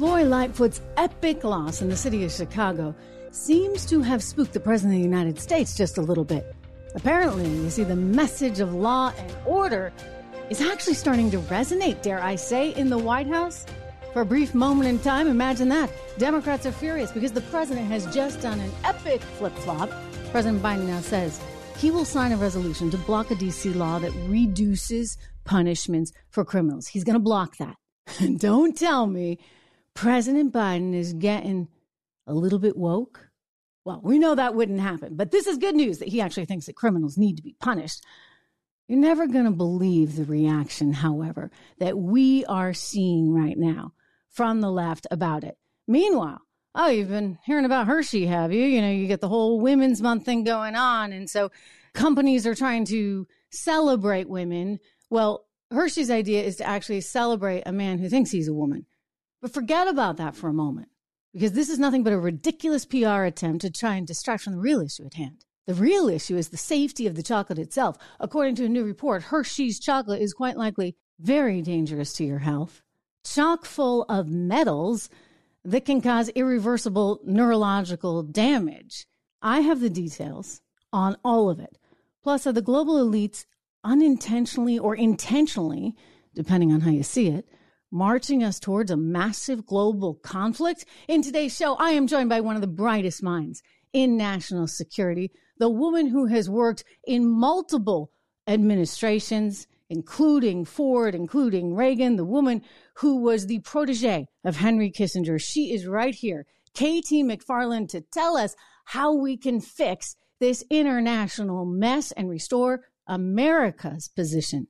Lori Lightfoot's epic loss in the city of Chicago seems to have spooked the President of the United States just a little bit. Apparently, you see, the message of law and order is actually starting to resonate, dare I say, in the White House. For a brief moment in time, imagine that. Democrats are furious because the president has just done an epic flip flop. President Biden now says he will sign a resolution to block a D.C. law that reduces punishments for criminals. He's going to block that. Don't tell me President Biden is getting a little bit woke. Well, we know that wouldn't happen, but this is good news that he actually thinks that criminals need to be punished. You're never going to believe the reaction, however, that we are seeing right now from the left about it. Meanwhile, oh, you've been hearing about Hershey, have you? You know, you get the whole Women's Month thing going on. And so companies are trying to celebrate women. Well, Hershey's idea is to actually celebrate a man who thinks he's a woman. But forget about that for a moment, because this is nothing but a ridiculous PR attempt to try and distract from the real issue at hand. The real issue is the safety of the chocolate itself. According to a new report, Hershey's chocolate is quite likely very dangerous to your health, chock full of metals that can cause irreversible neurological damage. I have the details on all of it. Plus, are the global elites unintentionally or intentionally, depending on how you see it, marching us towards a massive global conflict? In today's show, I am joined by one of the brightest minds in national security, the woman who has worked in multiple administrations, including Ford, including Reagan, the woman who was the protege of Henry Kissinger. She is right here, KT McFarland, to tell us how we can fix this international mess and restore America's position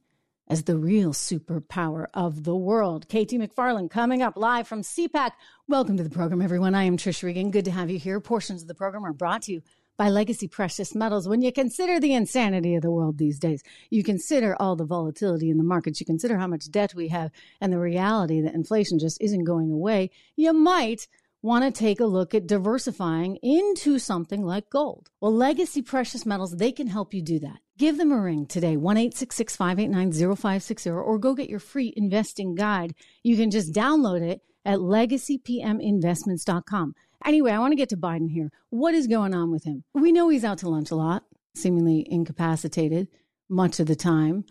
as the real superpower of the world. KT McFarland coming up live from CPAC. Welcome to the program, everyone. I am Trish Regan. Good to have you here. Portions of the program are brought to you by Legacy Precious Metals. When you consider the insanity of the world these days, you consider all the volatility in the markets, you consider how much debt we have, and the reality that inflation just isn't going away, you might want to take a look at diversifying into something like gold. Well, Legacy Precious Metals, they can help you do that. Give them a ring today, 1 589 0560, or go get your free investing guide. You can just download it at legacypminvestments.com. Anyway, I want to get to Biden here. What is going on with him? We know he's out to lunch a lot, seemingly incapacitated much of the time.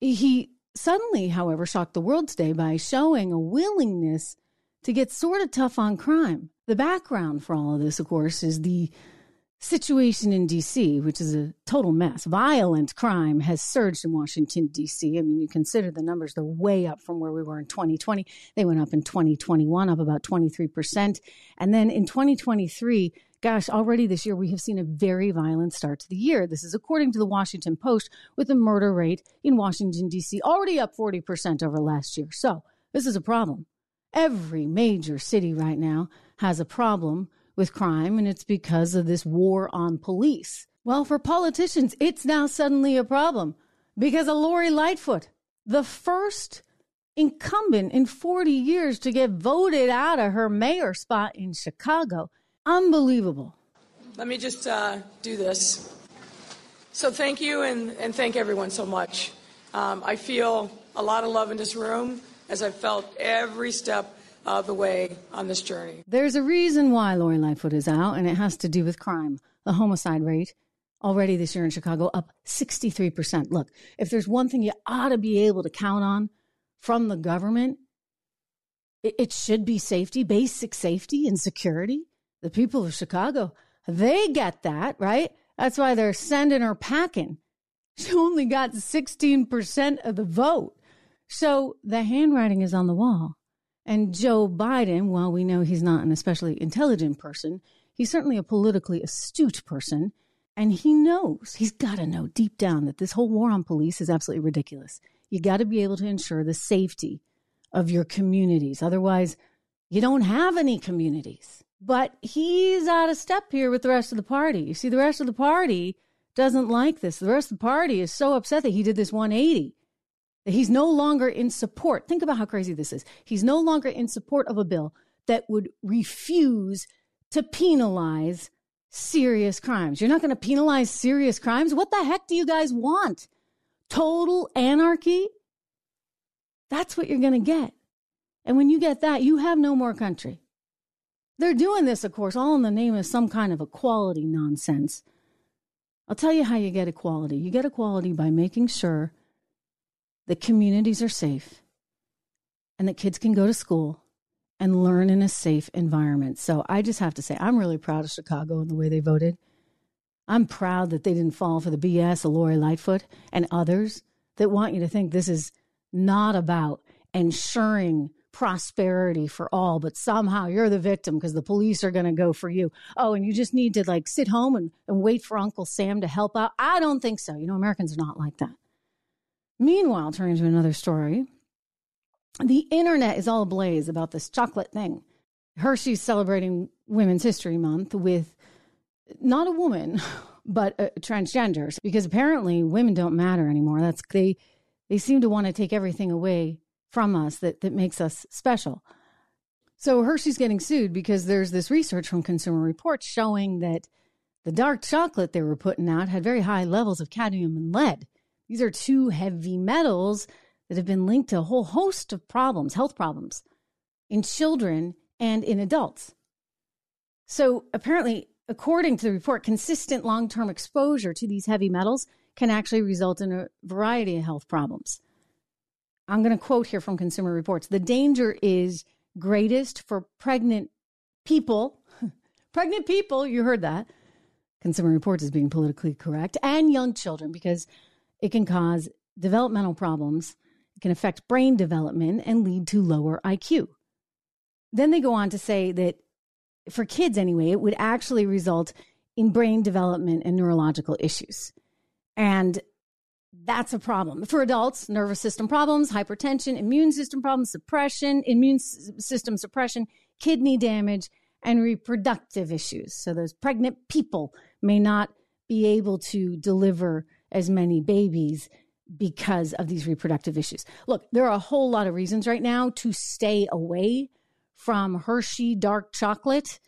He suddenly, however, shocked the world today by showing a willingness to get sort of tough on crime. The background for all of this, of course, is the situation in DC, which is a total mess. Violent crime has surged in Washington, DC. I mean, you consider the numbers, they're way up from where we were in 2020. They went up in 2021, up about 23%. And then in 2023, gosh, already this year we have seen a very violent start to the year. This is according to the Washington Post, with the murder rate in Washington, D.C. already up 40% over last year. So this is a problem. Every major city right now has a problem with crime, and it's because of this war on police. Well, for politicians, it's now suddenly a problem because of Lori Lightfoot, the first incumbent in 40 years to get voted out of her mayor spot in Chicago. Unbelievable. Let me just uh, do this. So, thank you and, and thank everyone so much. Um, I feel a lot of love in this room as I've felt every step of the way on this journey. There's a reason why Lori Lightfoot is out, and it has to do with crime. The homicide rate already this year in Chicago up 63%. Look, if there's one thing you ought to be able to count on from the government, it, it should be safety, basic safety and security. The people of Chicago, they get that, right? That's why they're sending her packing. She only got 16% of the vote. So the handwriting is on the wall. And Joe Biden, while we know he's not an especially intelligent person, he's certainly a politically astute person. And he knows, he's got to know deep down that this whole war on police is absolutely ridiculous. You got to be able to ensure the safety of your communities. Otherwise, you don't have any communities. But he's out of step here with the rest of the party. You see, the rest of the party doesn't like this. The rest of the party is so upset that he did this 180 He's no longer in support. Think about how crazy this is. He's no longer in support of a bill that would refuse to penalize serious crimes. You're not going to penalize serious crimes? What the heck do you guys want? Total anarchy? That's what you're going to get. And when you get that, you have no more country. They're doing this, of course, all in the name of some kind of equality nonsense. I'll tell you how you get equality. You get equality by making sure that communities are safe and that kids can go to school and learn in a safe environment. So I just have to say, I'm really proud of Chicago and the way they voted. I'm proud that they didn't fall for the BS of Lori Lightfoot and others that want you to think this is not about ensuring prosperity for all, but somehow you're the victim because the police are going to go for you. Oh, and you just need to like sit home and, and wait for Uncle Sam to help out. I don't think so. You know, Americans are not like that. Meanwhile, turning to another story, the internet is all ablaze about this chocolate thing. Hershey's celebrating Women's History Month with not a woman, but transgenders, because apparently women don't matter anymore. That's they they seem to want to take everything away from us that that makes us special. So Hershey's getting sued because there's this research from Consumer Reports showing that the dark chocolate they were putting out had very high levels of cadmium and lead. These are two heavy metals that have been linked to a whole host of problems, health problems in children and in adults. So apparently, according to the report, consistent long term exposure to these heavy metals can actually result in a variety of health problems. I'm going to quote here from Consumer Reports the danger is greatest for pregnant people. pregnant people, you heard that. Consumer Reports is being politically correct, and young children because it can cause developmental problems it can affect brain development and lead to lower IQ. Then they go on to say that for kids anyway, it would actually result in brain development and neurological issues. And that's a problem. For adults, nervous system problems, hypertension, immune system problems, suppression, immune system suppression, kidney damage, and reproductive issues. So those pregnant people may not be able to deliver as many babies because of these reproductive issues. Look, there are a whole lot of reasons right now to stay away from Hershey dark chocolate.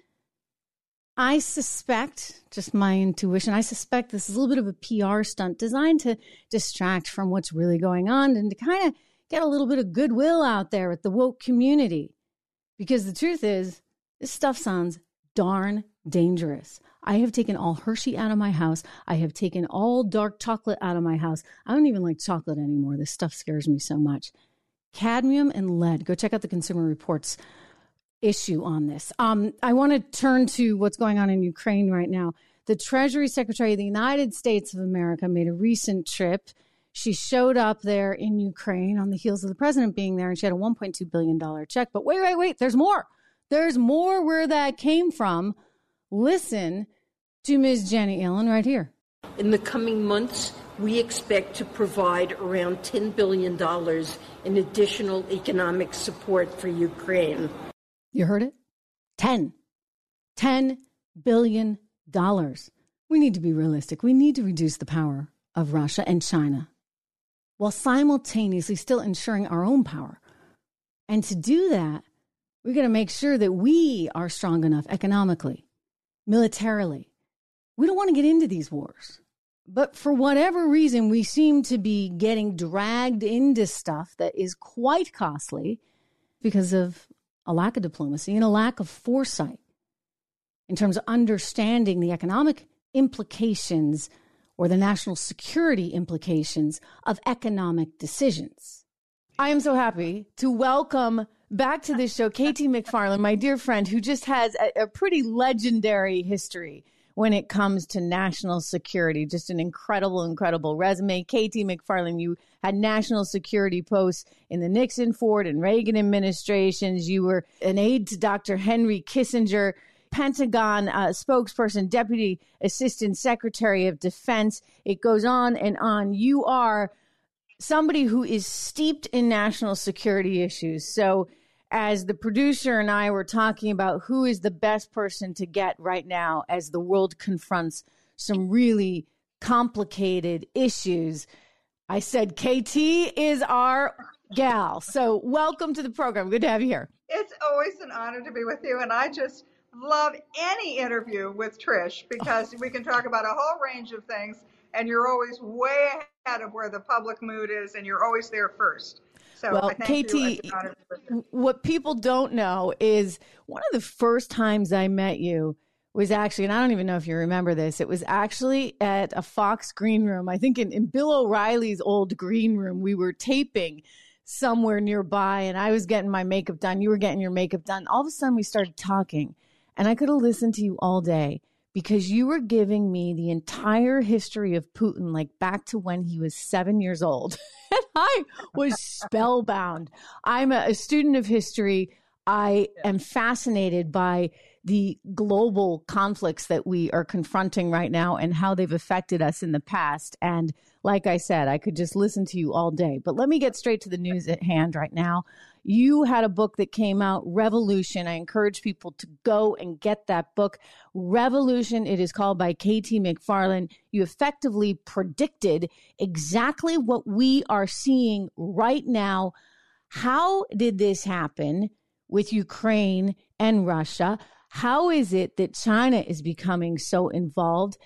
I suspect, just my intuition, I suspect this is a little bit of a PR stunt designed to distract from what's really going on and to kind of get a little bit of goodwill out there with the woke community. Because the truth is, this stuff sounds darn dangerous. I have taken all Hershey out of my house. I have taken all dark chocolate out of my house. I don't even like chocolate anymore. This stuff scares me so much. Cadmium and lead. Go check out the Consumer Reports issue on this. Um, I want to turn to what's going on in Ukraine right now. The Treasury Secretary of the United States of America made a recent trip. She showed up there in Ukraine on the heels of the president being there, and she had a $1.2 billion check. But wait, wait, wait, there's more. There's more where that came from listen to Ms. Janet Yellen right here. In the coming months, we expect to provide around $10 billion in additional economic support for Ukraine. You heard it? 10. $10 billion. We need to be realistic. We need to reduce the power of Russia and China while simultaneously still ensuring our own power. And to do that, we're going to make sure that we are strong enough economically militarily. We don't want to get into these wars. But for whatever reason, we seem to be getting dragged into stuff that is quite costly because of a lack of diplomacy and a lack of foresight in terms of understanding the economic implications or the national security implications of economic decisions. I am so happy to welcome back to this show, KT McFarland, my dear friend, who just has a, a pretty legendary history when it comes to national security. Just an incredible, incredible resume. KT McFarland, you had national security posts in the Nixon, Ford, and Reagan administrations. You were an aide to Dr. Henry Kissinger. Pentagon uh, spokesperson, Deputy Assistant Secretary of Defense. It goes on and on. You are somebody who is steeped in national security issues. So as the producer and I were talking about who is the best person to get right now as the world confronts some really complicated issues, I said KT is our gal. So, welcome to the program. Good to have you here. It's always an honor to be with you. And I just love any interview with Trish because we can talk about a whole range of things. And you're always way ahead of where the public mood is, and you're always there first. So well, KT, what people don't know is one of the first times I met you was actually, and I don't even know if you remember this, it was actually at a Fox green room. I think in, in Bill O'Reilly's old green room, we were taping somewhere nearby and I was getting my makeup done. You were getting your makeup done. All of a sudden, we started talking, and I could have listened to you all day because you were giving me the entire history of Putin, like back to when he was seven years old. and I was spellbound. I'm a, a student of history. I am fascinated by the global conflicts that we are confronting right now and how they've affected us in the past. And like I said, I could just listen to you all day. But let me get straight to the news at hand right now. You had a book that came out, Revolution. I encourage people to go and get that book. Revolution, it is called by KT McFarland. You effectively predicted exactly what we are seeing right now. How did this happen with Ukraine and Russia? How is it that China is becoming so involved?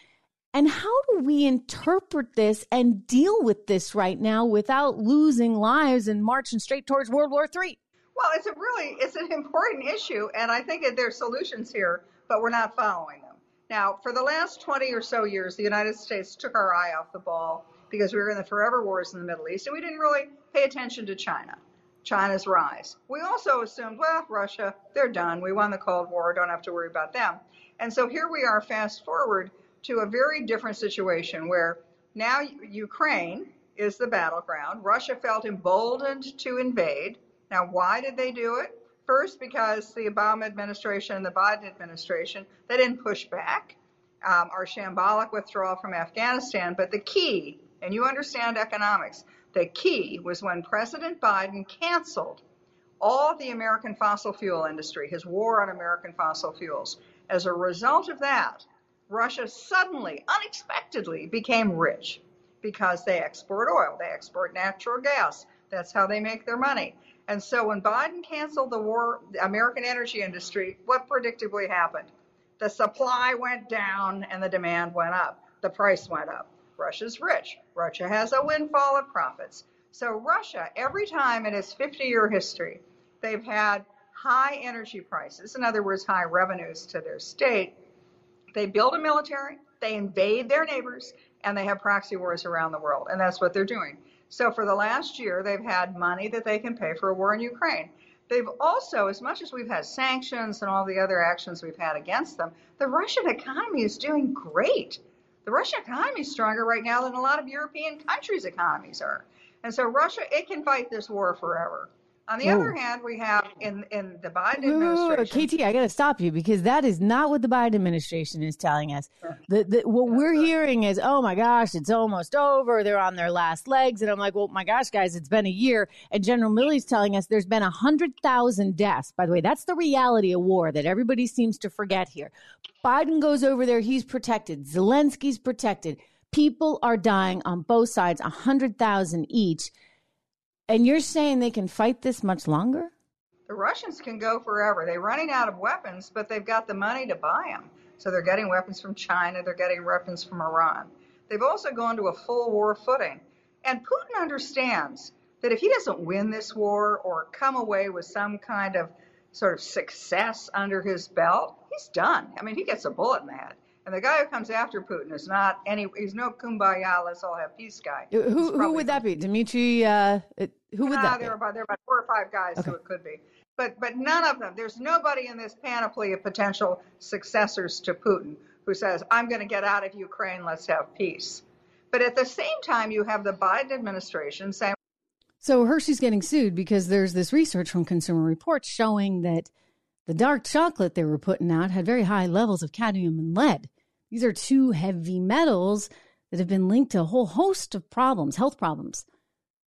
And how do we interpret this and deal with this right now without losing lives and marching straight towards World War III? Well, it's a really it's an important issue, and I think that there's solutions here, but we're not following them. Now, for the last 20 or so years, the United States took our eye off the ball because we were in the forever wars in the Middle East, and we didn't really pay attention to China, China's rise. We also assumed, well, Russia, they're done. We won the Cold War, don't have to worry about them. And so here we are, fast forward to a very different situation where now Ukraine is the battleground. Russia felt emboldened to invade. Now, why did they do it? First, because the Obama administration and the Biden administration, they didn't push back. Um, our shambolic withdrawal from Afghanistan. But the key, and you understand economics, the key was when President Biden canceled all the American fossil fuel industry, his war on American fossil fuels. As a result of that, Russia suddenly, unexpectedly became rich because they export oil, they export natural gas. That's how they make their money. And so when Biden canceled the war, the American energy industry, what predictably happened? The supply went down and the demand went up. The price went up. Russia's rich. Russia has a windfall of profits. So Russia, every time in its 50 year history, they've had high energy prices, in other words, high revenues to their state, they build a military, they invade their neighbors, and they have proxy wars around the world. And that's what they're doing. So for the last year, they've had money that they can pay for a war in Ukraine. They've also, as much as we've had sanctions and all the other actions we've had against them, the Russian economy is doing great. The Russian economy is stronger right now than a lot of European countries' economies are. And so Russia, it can fight this war forever. On the other hand, we have in, in the Biden administration. KT, I got to stop you because that is not what the Biden administration is telling us. The, the, what we're hearing is, oh my gosh, it's almost over. They're on their last legs. And I'm like, well, my gosh, guys, it's been a year. And General Milley's telling us there's been 100,000 deaths. By the way, that's the reality of war that everybody seems to forget here. Biden goes over there, he's protected. Zelensky's protected. People are dying on both sides, 100,000 each. And you're saying they can fight this much longer? The Russians can go forever. They're running out of weapons, but they've got the money to buy them. So they're getting weapons from China, they're getting weapons from Iran. They've also gone to a full war footing. And Putin understands that if he doesn't win this war or come away with some kind of sort of success under his belt, he's done. I mean, he gets a bullet in the head. And the guy who comes after Putin is not any. He's no kumbaya. Let's all have peace guy. Who who would that be? Dmitry? Uh, who would that there? Are about, there are about four or five guys okay. who it could be. But but none of them. There's nobody in this panoply of potential successors to Putin who says, "I'm going to get out of Ukraine. Let's have peace." But at the same time, you have the Biden administration saying. So Hershey's getting sued because there's this research from Consumer Reports showing that the dark chocolate they were putting out had very high levels of cadmium and lead. These are two heavy metals that have been linked to a whole host of problems, health problems,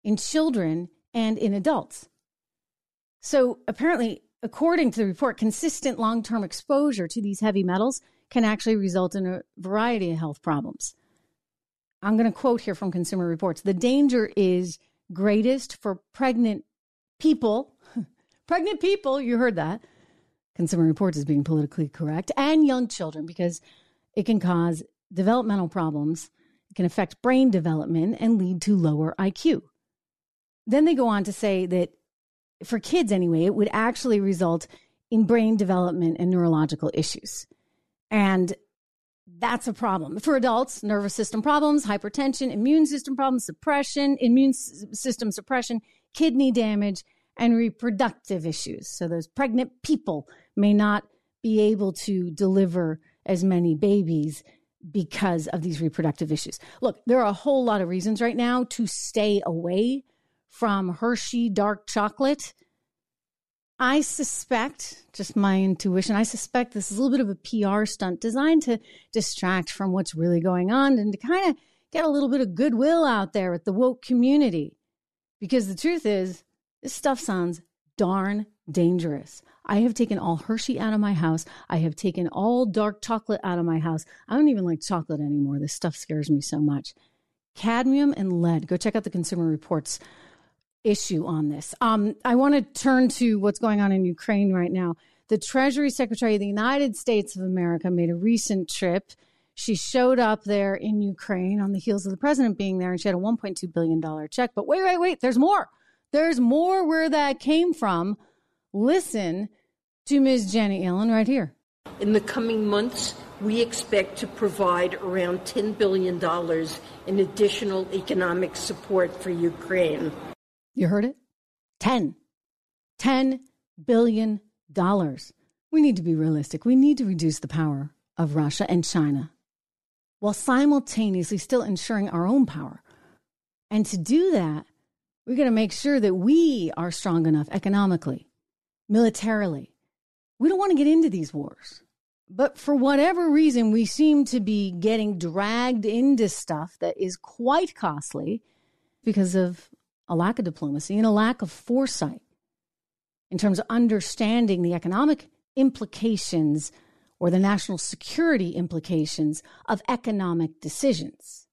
in children and in adults. So, apparently, according to the report, consistent long term exposure to these heavy metals can actually result in a variety of health problems. I'm going to quote here from Consumer Reports The danger is greatest for pregnant people. pregnant people, you heard that. Consumer Reports is being politically correct, and young children, because it can cause developmental problems, it can affect brain development, and lead to lower IQ. then they go on to say that for kids anyway, it would actually result in brain development and neurological issues. And that's a problem. For adults, nervous system problems, hypertension, immune system problems, suppression, immune system suppression, kidney damage, and reproductive issues. So those pregnant people may not be able to deliver as many babies because of these reproductive issues. Look, there are a whole lot of reasons right now to stay away from Hershey dark chocolate. I suspect, just my intuition, I suspect this is a little bit of a PR stunt designed to distract from what's really going on and to kind of get a little bit of goodwill out there with the woke community. Because the truth is, this stuff sounds darn dangerous. I have taken all Hershey out of my house. I have taken all dark chocolate out of my house. I don't even like chocolate anymore. This stuff scares me so much. Cadmium and lead. Go check out the Consumer Reports issue on this. Um, I want to turn to what's going on in Ukraine right now. The Treasury Secretary of the United States of America made a recent trip. She showed up there in Ukraine on the heels of the president being there, and she had a $1.2 billion check. But wait, wait, wait, there's more. There's more where that came from. Listen to Ms. Janet Yellen right here. In the coming months, we expect to provide around $10 billion in additional economic support for Ukraine. You heard it? 10. 10 billion dollars. We need to be realistic. We need to reduce the power of Russia and China while simultaneously still ensuring our own power. And to do that, we're going to make sure that we are strong enough economically, militarily. We don't want to get into these wars. But for whatever reason, we seem to be getting dragged into stuff that is quite costly because of a lack of diplomacy and a lack of foresight in terms of understanding the economic implications or the national security implications of economic decisions.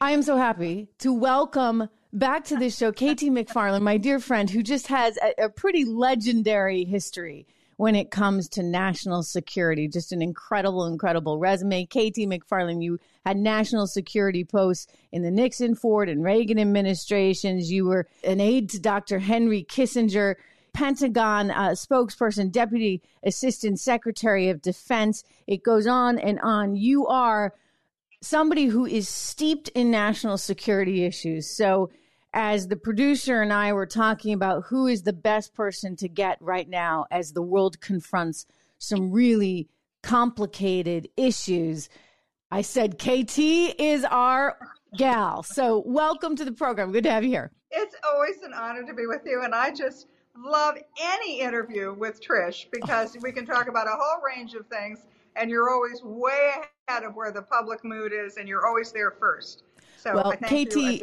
I am so happy to welcome back to this show KT McFarland, my dear friend, who just has a, a pretty legendary history when it comes to national security. Just an incredible, incredible resume. KT McFarland, you had national security posts in the Nixon, Ford, and Reagan administrations. You were an aide to Dr. Henry Kissinger. Pentagon uh, spokesperson, Deputy Assistant Secretary of Defense. It goes on and on. You are somebody who is steeped in national security issues. So, as the producer and I were talking about who is the best person to get right now as the world confronts some really complicated issues, I said KT is our gal. So, welcome to the program. Good to have you here. It's always an honor to be with you. And I just love any interview with Trish because we can talk about a whole range of things. And you're always way ahead of where the public mood is, and you're always there first. So well, KT,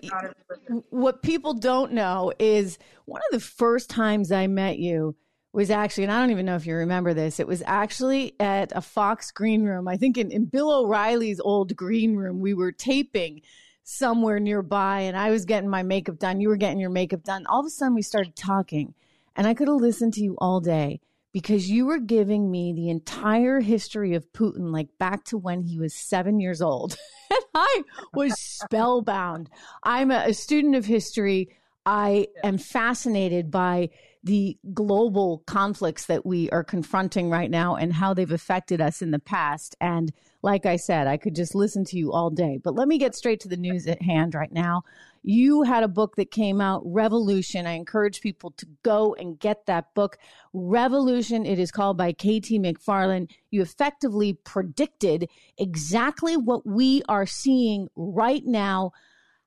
what people don't know is one of the first times I met you was actually, and I don't even know if you remember this, it was actually at a Fox green room. I think in, in Bill O'Reilly's old green room, we were taping somewhere nearby and I was getting my makeup done. You were getting your makeup done. All of a sudden, we started talking, and I could have listened to you all day because you were giving me the entire history of Putin, like back to when he was seven years old. and I was spellbound. I'm a, a student of history. I am fascinated by the global conflicts that we are confronting right now and how they've affected us in the past. And like I said, I could just listen to you all day. But let me get straight to the news at hand right now. You had a book that came out, Revolution. I encourage people to go and get that book. Revolution, it is called by KT McFarland. You effectively predicted exactly what we are seeing right now.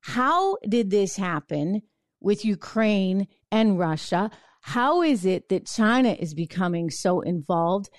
How did this happen with Ukraine and Russia? How is it that China is becoming so involved?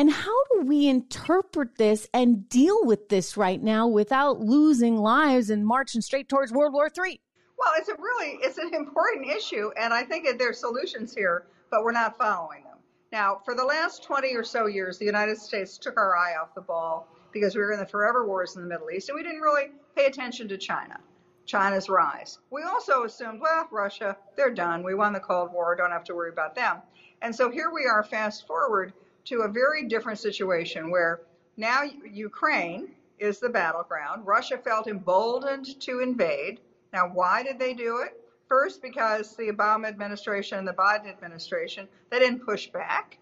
And how do we interpret this and deal with this right now without losing lives and marching straight towards World War III? Well, it's a really it's an important issue, and I think there's solutions here, but we're not following them. Now, for the last 20 or so years, the United States took our eye off the ball because we were in the forever wars in the Middle East, and we didn't really pay attention to China, China's rise. We also assumed, well, Russia, they're done. We won the Cold War, don't have to worry about them. And so here we are, fast forward to a very different situation where now Ukraine is the battleground. Russia felt emboldened to invade. Now, why did they do it? First, because the Obama administration and the Biden administration, they didn't push back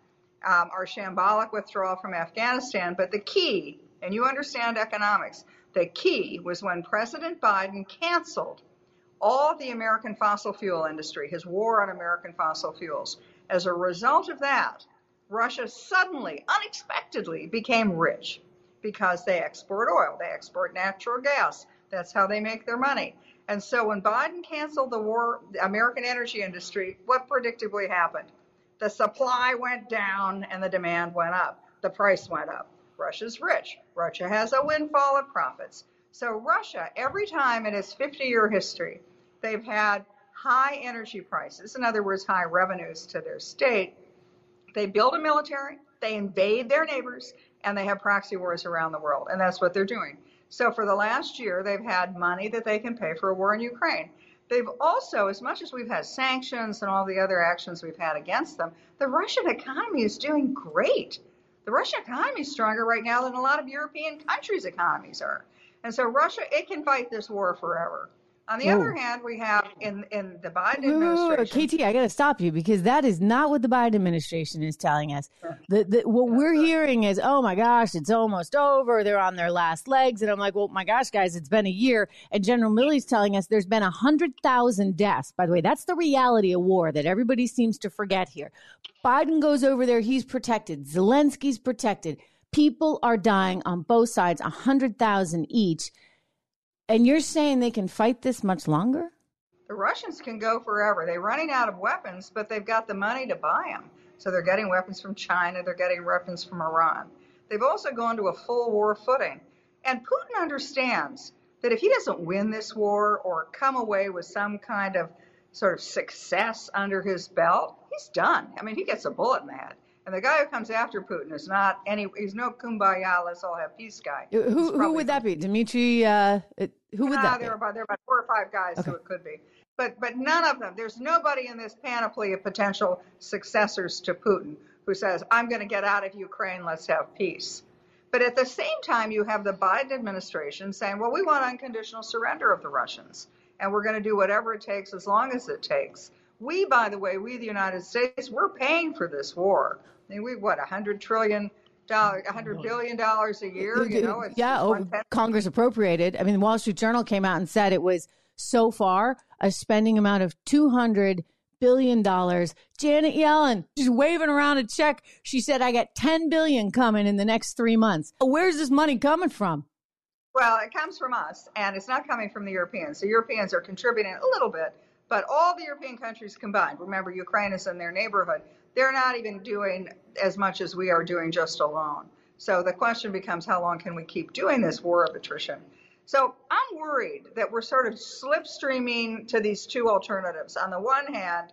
um, our shambolic withdrawal from Afghanistan. But the key, and you understand economics, the key was when President Biden canceled all the American fossil fuel industry, his war on American fossil fuels. As a result of that, Russia suddenly, unexpectedly became rich because they export oil, they export natural gas. That's how they make their money. And so when Biden canceled the war, the American energy industry, what predictably happened? The supply went down and the demand went up. The price went up. Russia's rich. Russia has a windfall of profits. So Russia, every time in its 50 year history, they've had high energy prices, in other words, high revenues to their state. They build a military, they invade their neighbors, and they have proxy wars around the world. And that's what they're doing. So for the last year, they've had money that they can pay for a war in Ukraine. They've also, as much as we've had sanctions and all the other actions we've had against them, the Russian economy is doing great. The Russian economy is stronger right now than a lot of European countries' economies are. And so Russia, it can fight this war forever. On the Ooh. other hand, we have in in the Biden administration. KT, I got to stop you because that is not what the Biden administration is telling us. The, the, what we're hearing is, oh my gosh, it's almost over. They're on their last legs, and I'm like, well, my gosh, guys, it's been a year. And General Milley's telling us there's been a hundred thousand deaths. By the way, that's the reality of war that everybody seems to forget here. Biden goes over there, he's protected. Zelensky's protected. People are dying on both sides, a hundred thousand each and you're saying they can fight this much longer? The Russians can go forever. They're running out of weapons, but they've got the money to buy them. So they're getting weapons from China, they're getting weapons from Iran. They've also gone to a full war footing. And Putin understands that if he doesn't win this war or come away with some kind of sort of success under his belt, he's done. I mean, he gets a bullet in the head. And the guy who comes after Putin is not any. He's no kumbaya. Let's all have peace guy. Who who would that be? Dmitry? Uh, who would nah, that there be? Are about, there are about four or five guys okay. who it could be. But but none of them. There's nobody in this panoply of potential successors to Putin who says, "I'm going to get out of Ukraine. Let's have peace." But at the same time, you have the Biden administration saying, "Well, we want unconditional surrender of the Russians, and we're going to do whatever it takes as long as it takes." We, by the way, we the United States, we're paying for this war. I mean, we what a hundred trillion dollar, a hundred billion dollars a year. You know, yeah. Oh, Congress appropriated. I mean, the Wall Street Journal came out and said it was so far a spending amount of two hundred billion dollars. Janet Yellen, she's waving around a check. She said, "I got ten billion coming in the next three months." Where's this money coming from? Well, it comes from us, and it's not coming from the Europeans. The Europeans are contributing a little bit, but all the European countries combined. Remember, Ukraine is in their neighborhood they're not even doing as much as we are doing just alone. So the question becomes how long can we keep doing this war of attrition? So I'm worried that we're sort of slipstreaming to these two alternatives. On the one hand,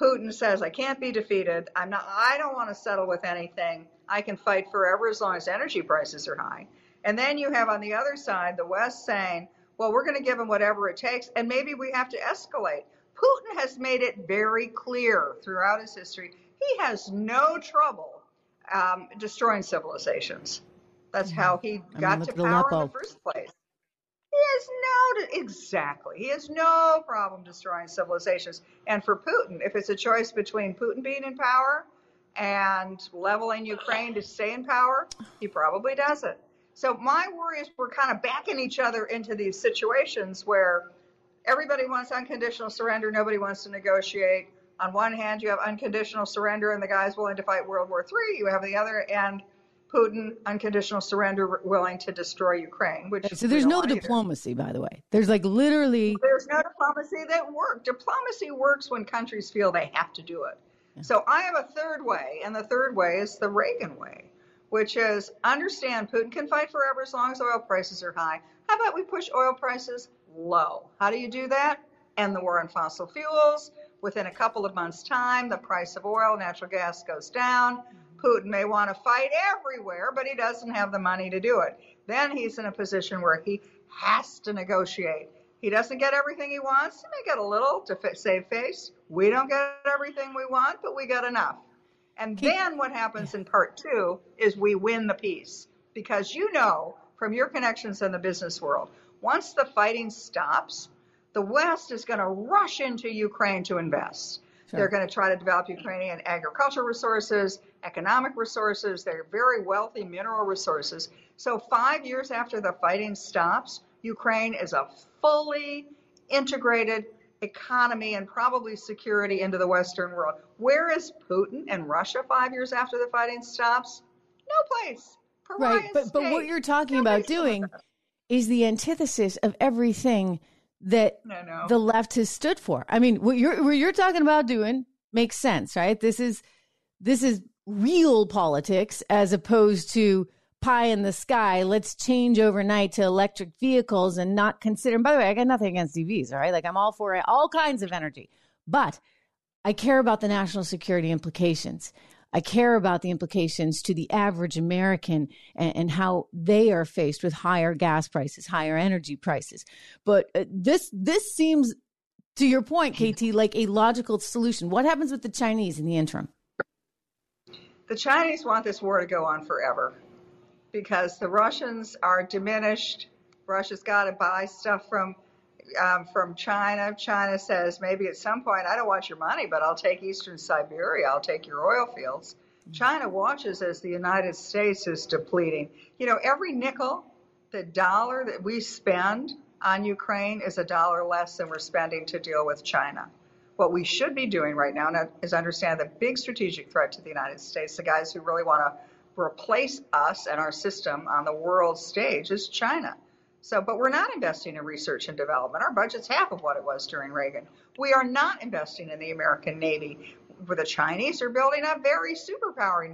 Putin says, I can't be defeated. I'm not, I don't want to settle with anything. I can fight forever as long as energy prices are high. And then you have on the other side, the West saying, well, we're going to give them whatever it takes, and maybe we have to escalate. Putin has made it very clear throughout his history he has no trouble um, destroying civilizations. That's mm-hmm. how he got I mean, to power in the first place. He has no exactly. He has no problem destroying civilizations. And for Putin, if it's a choice between Putin being in power and leveling Ukraine to stay in power, he probably does it. So my worry is we're kind of backing each other into these situations where everybody wants unconditional surrender, nobody wants to negotiate on one hand, you have unconditional surrender and the guys willing to fight World War III. You have the other end, Putin, unconditional surrender, willing to destroy Ukraine. Which so there's no diplomacy, either. by the way. There's like literally there's no diplomacy that works. Diplomacy works when countries feel they have to do it. Yeah. So I have a third way, and the third way is the Reagan way, which is understand Putin can fight forever as long as oil prices are high. How about we push oil prices low? How do you do that? End the war on fossil fuels Within a couple of months' time, the price of oil, natural gas goes down. Mm-hmm. Putin may want to fight everywhere, but he doesn't have the money to do it. Then he's in a position where he has to negotiate. He doesn't get everything he wants. He may get a little to save face. We don't get everything we want, but we get enough. And then what happens in part two is we win the peace. Because you know from your connections in the business world, once the fighting stops, the West is going to rush into Ukraine to invest. Sure. They're going to try to develop Ukrainian agricultural resources, economic resources, they're very wealthy mineral resources. So, five years after the fighting stops, Ukraine is a fully integrated economy and probably security into the Western world. Where is Putin and Russia five years after the fighting stops? No place. Pariah right, but but what you're talking about doing is the antithesis of everything that no, no. the left has stood for. I mean, what you're what you're talking about doing makes sense, right? This is this is real politics as opposed to pie in the sky. Let's change overnight to electric vehicles and not consider. And by the way, I got nothing against EVs, all right? Like I'm all for all kinds of energy, but I care about the national security implications. I care about the implications to the average American and, and, how they are faced with higher gas prices, higher energy prices. But uh, this this seems, to your point, KT, like a logical solution. What happens with the Chinese in the interim? The Chinese want this war to go on forever because the Russians are diminished. Russia's got to buy stuff from um, from China. China says maybe at some point, I don't want your money, but I'll take Eastern Siberia, I'll take your oil fields. China watches as the United States is depleting. You know, every nickel, the dollar that we spend on Ukraine is a dollar less than we're spending to deal with China. What we should be doing right now is understand the big strategic threat to the United States, the guys who really want to replace us and our system on the world stage is China. So, but we're not investing in research and development. Our budget's half of what it was during Reagan. We are not investing in the American Navy. Where the Chinese are building a very superpower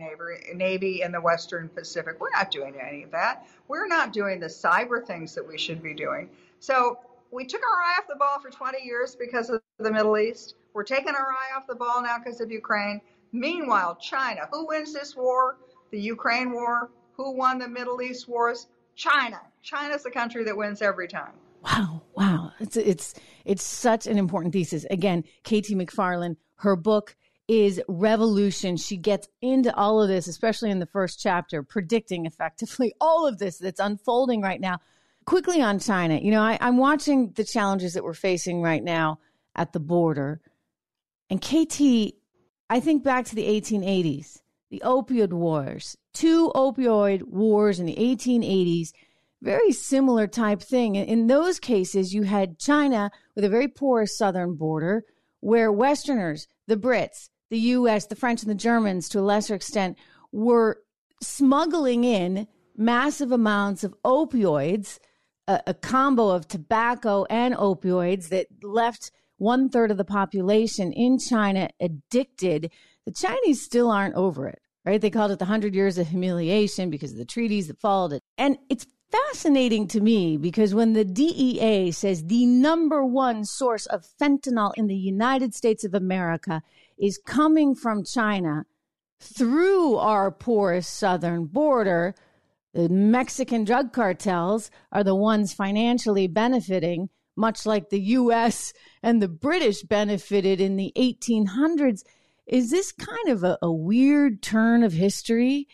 navy in the Western Pacific. We're not doing any of that. We're not doing the cyber things that we should be doing. So we took our eye off the ball for 20 years because of the Middle East. We're taking our eye off the ball now because of Ukraine. Meanwhile, China, who wins this war? The Ukraine war. Who won the Middle East wars? China. China's the country that wins every time. Wow, wow. It's it's it's such an important thesis. Again, KT McFarland, her book is Revolution. She gets into all of this, especially in the first chapter, predicting effectively all of this that's unfolding right now. Quickly on China, you know, I, I'm watching the challenges that we're facing right now at the border. And KT, I think back to the 1880s the opioid wars, two opioid wars in the 1880s, very similar type thing. In those cases, you had China with a very porous southern border where Westerners, the Brits, the US, the French, and the Germans, to a lesser extent, were smuggling in massive amounts of opioids, a, a combo of tobacco and opioids that left one third of the population in China addicted the Chinese still aren't over it, right? They called it the 100 years of humiliation because of the treaties that followed it. And it's fascinating to me because when the DEA says the number one source of fentanyl in the United States of America is coming from China through our porous southern border, the Mexican drug cartels are the ones financially benefiting, much like the US and the British benefited in the 1800s. Is this kind of a, a weird turn of history,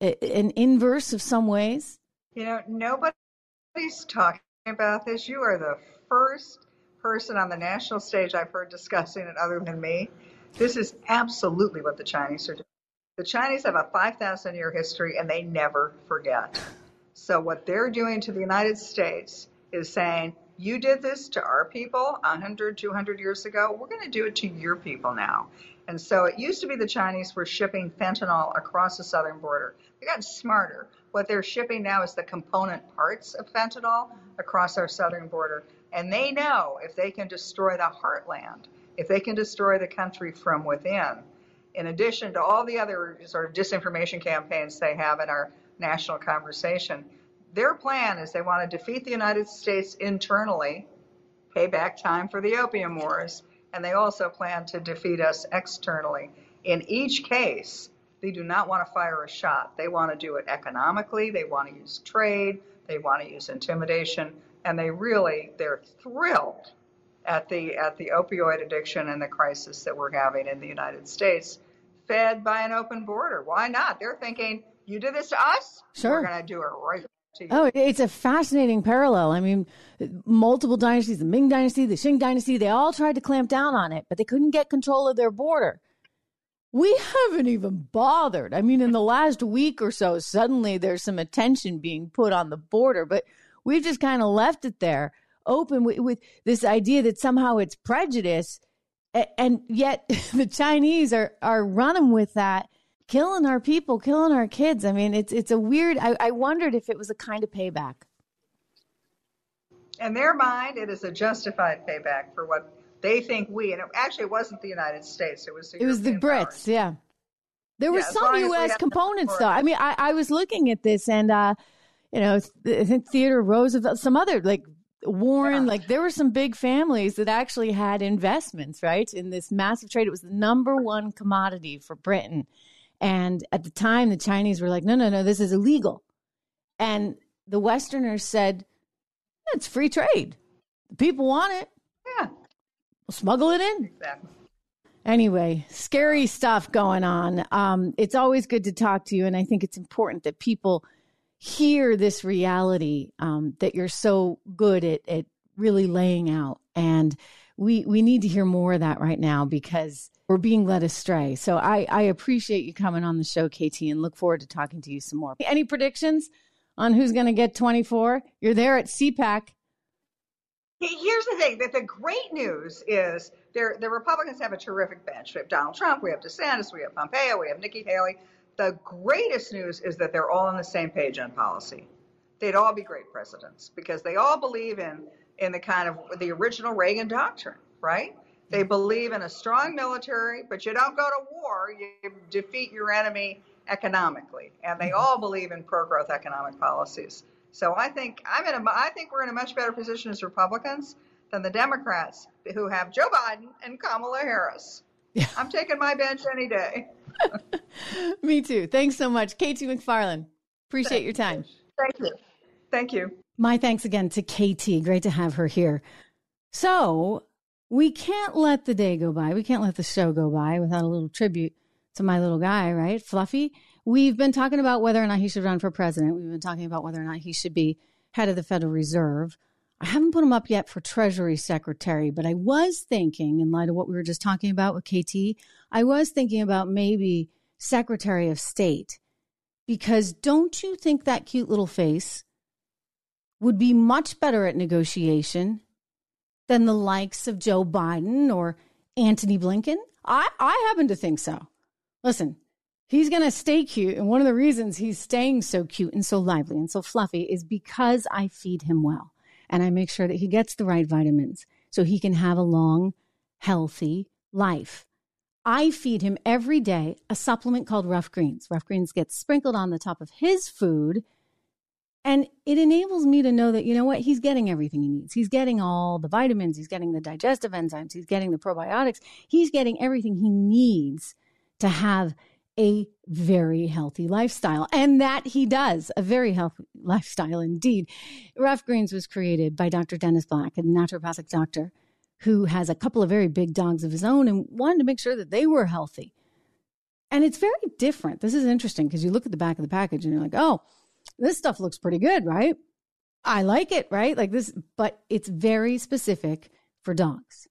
an inverse of some ways? You know, nobody's talking about this. You are the first person on the national stage I've heard discussing it other than me. This is absolutely what the Chinese are doing. The Chinese have a 5,000 year history and they never forget. So, what they're doing to the United States is saying, you did this to our people 100, 200 years ago. We're going to do it to your people now. And so it used to be the Chinese were shipping fentanyl across the southern border. They got smarter. What they're shipping now is the component parts of fentanyl across our southern border. And they know if they can destroy the heartland, if they can destroy the country from within, in addition to all the other sort of disinformation campaigns they have in our national conversation, their plan is they want to defeat the United States internally, pay back time for the opium wars, and they also plan to defeat us externally. In each case, they do not want to fire a shot. They want to do it economically, they want to use trade, they want to use intimidation, and they really they're thrilled at the at the opioid addiction and the crisis that we're having in the United States, fed by an open border. Why not? They're thinking, you did this to us, sure. we're going to do it right. Oh, it's a fascinating parallel. I mean, multiple dynasties, the Ming Dynasty, the Qing Dynasty, they all tried to clamp down on it, but they couldn't get control of their border. We haven't even bothered. I mean, in the last week or so, suddenly there's some attention being put on the border, but we've just kind of left it there open with, with this idea that somehow it's prejudice. And yet the Chinese are, are running with that killing our people, killing our kids. I mean, it's it's a weird. I, I wondered if it was a kind of payback. In their mind, it is a justified payback for what they think we. And it, actually, it wasn't the United States. It was the it was the Brits. Powers. Yeah, there were Yeah, as some long as we U.S. components, though. I mean, I, I was looking at this, and uh, you know, I think Theodore Roosevelt, some other like Warren, Yeah. like there were some big families that actually had investments, right, in this massive trade. It was the number one commodity for Britain. And at the time, the Chinese were like, no, no, no, this is illegal. And the Westerners said, it's free trade. The people want it. Yeah, We'll smuggle it in. exactly. Anyway, scary stuff going on. Um, it's always good to talk to you. And I think it's important that people hear this reality um, that you're so good at, at really laying out. And we, we need to hear more of that right now because we're being led astray. So I, I appreciate you coming on the show, KT, and look forward to talking to you some more. Any predictions on who's going to get 24? You're there at CPAC. Here's the thing: that the great news is. The Republicans have a terrific bench. We have Donald Trump, we have DeSantis, we have Pompeo, we have Nikki Haley. The greatest news is that they're all on the same page on policy. They'd all be great presidents because they all believe in in the kind of the original Reagan doctrine, right? They believe in a strong military, but you don't go to war. You defeat your enemy economically, and they all believe in pro-growth economic policies. So I think I'm in a I think we're in a much better position as Republicans than the Democrats who have Joe Biden and Kamala Harris. Yeah. I'm taking my bench any day. Me too. Thanks so much, KT McFarland. Appreciate your time. Thank you. Thank you. My thanks again to KT. Great to have her here. So, we can't let the day go by. We can't let the show go by without a little tribute to my little guy, right? Fluffy. We've been talking about whether or not he should run for president. We've been talking about whether or not he should be head of the Federal Reserve. I haven't put him up yet for Treasury Secretary, but I was thinking, in light of what we were just talking about with KT, I was thinking about maybe Secretary of State. Because don't you think that cute little face would be much better at negotiation than the likes of Joe Biden or Antony Blinken? I, I happen to think so. Listen, he's going to stay cute. And one of the reasons he's staying so cute and so lively and so fluffy is because I feed him well and I make sure that he gets the right vitamins so he can have a long, healthy life. I feed him every day a supplement called Ruff Greens. Ruff Greens gets sprinkled on the top of his food. And it enables me to know that, you know what, he's getting everything he needs. He's getting all the vitamins, he's getting the digestive enzymes, he's getting the probiotics, he's getting everything he needs to have a very healthy lifestyle. And that he does, a very healthy lifestyle indeed. Ruff Greens was created by Dr. Dennis Black, a naturopathic doctor who has a couple of very big dogs of his own and wanted to make sure that they were healthy. And it's very different. This is interesting because you look at the back of the package and you're like, oh, this stuff looks pretty good, right? I like it, right? Like this, but it's very specific for dogs.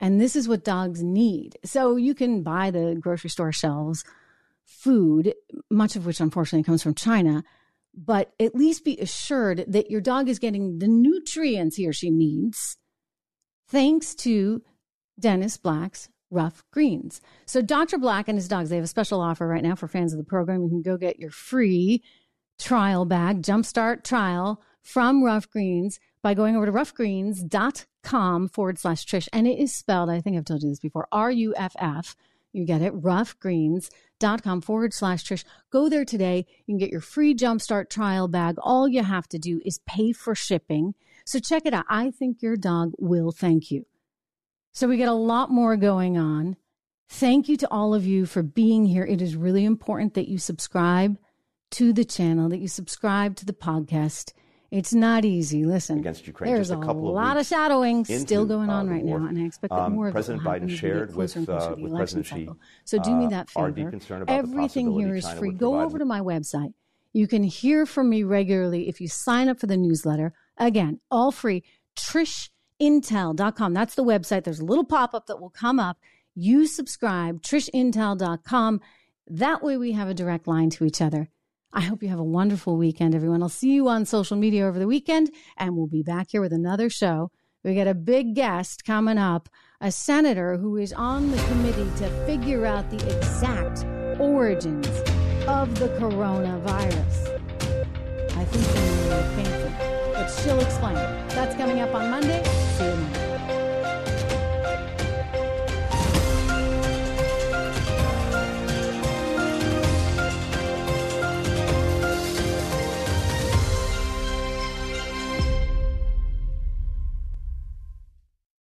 And this is what dogs need. So you can buy the grocery store shelves food, much of which unfortunately comes from China, but at least be assured that your dog is getting the nutrients he or she needs thanks to Dennis Black's Ruff Greens. So Dr. Black and his dogs, they have a special offer right now for fans of the program. You can go get your free trial bag, jumpstart trial from Ruff Greens by going over to ruffgreens.com forward slash Trish. And it is spelled, I think I've told you this before, R U F F. You get it, ruffgreens.com forward slash Trish. Go there today. You can get your free jumpstart trial bag. All you have to do is pay for shipping. So check it out. I think your dog will thank you. So we get a lot more going on. Thank you to all of you for being here. It is really important that you subscribe to the channel, that you subscribe to the podcast. It's not easy. Listen, against Ukraine there's a couple of lot of weeks shadowing into, still going uh, on the right war. now, and I expect that Um, more of President Biden as we get shared with, uh, with President Xi. So do me uh, that our favor. deep concern about Everything here possibility China free. Go over to my website. You can hear from me regularly if you sign up for the newsletter. Again, all free. TrishIntel.com. That's the website. There's a little pop up that will come up. You subscribe, TrishIntel.com. That way we have a direct line to each other. I hope you have a wonderful weekend, everyone. I'll see you on social media over the weekend, and we'll be back here with another show. We got a big guest coming up, a senator who is on the committee to figure out the exact origins of the coronavirus. I think we know where it but she'll explain. That's coming up on Monday. See you Monday.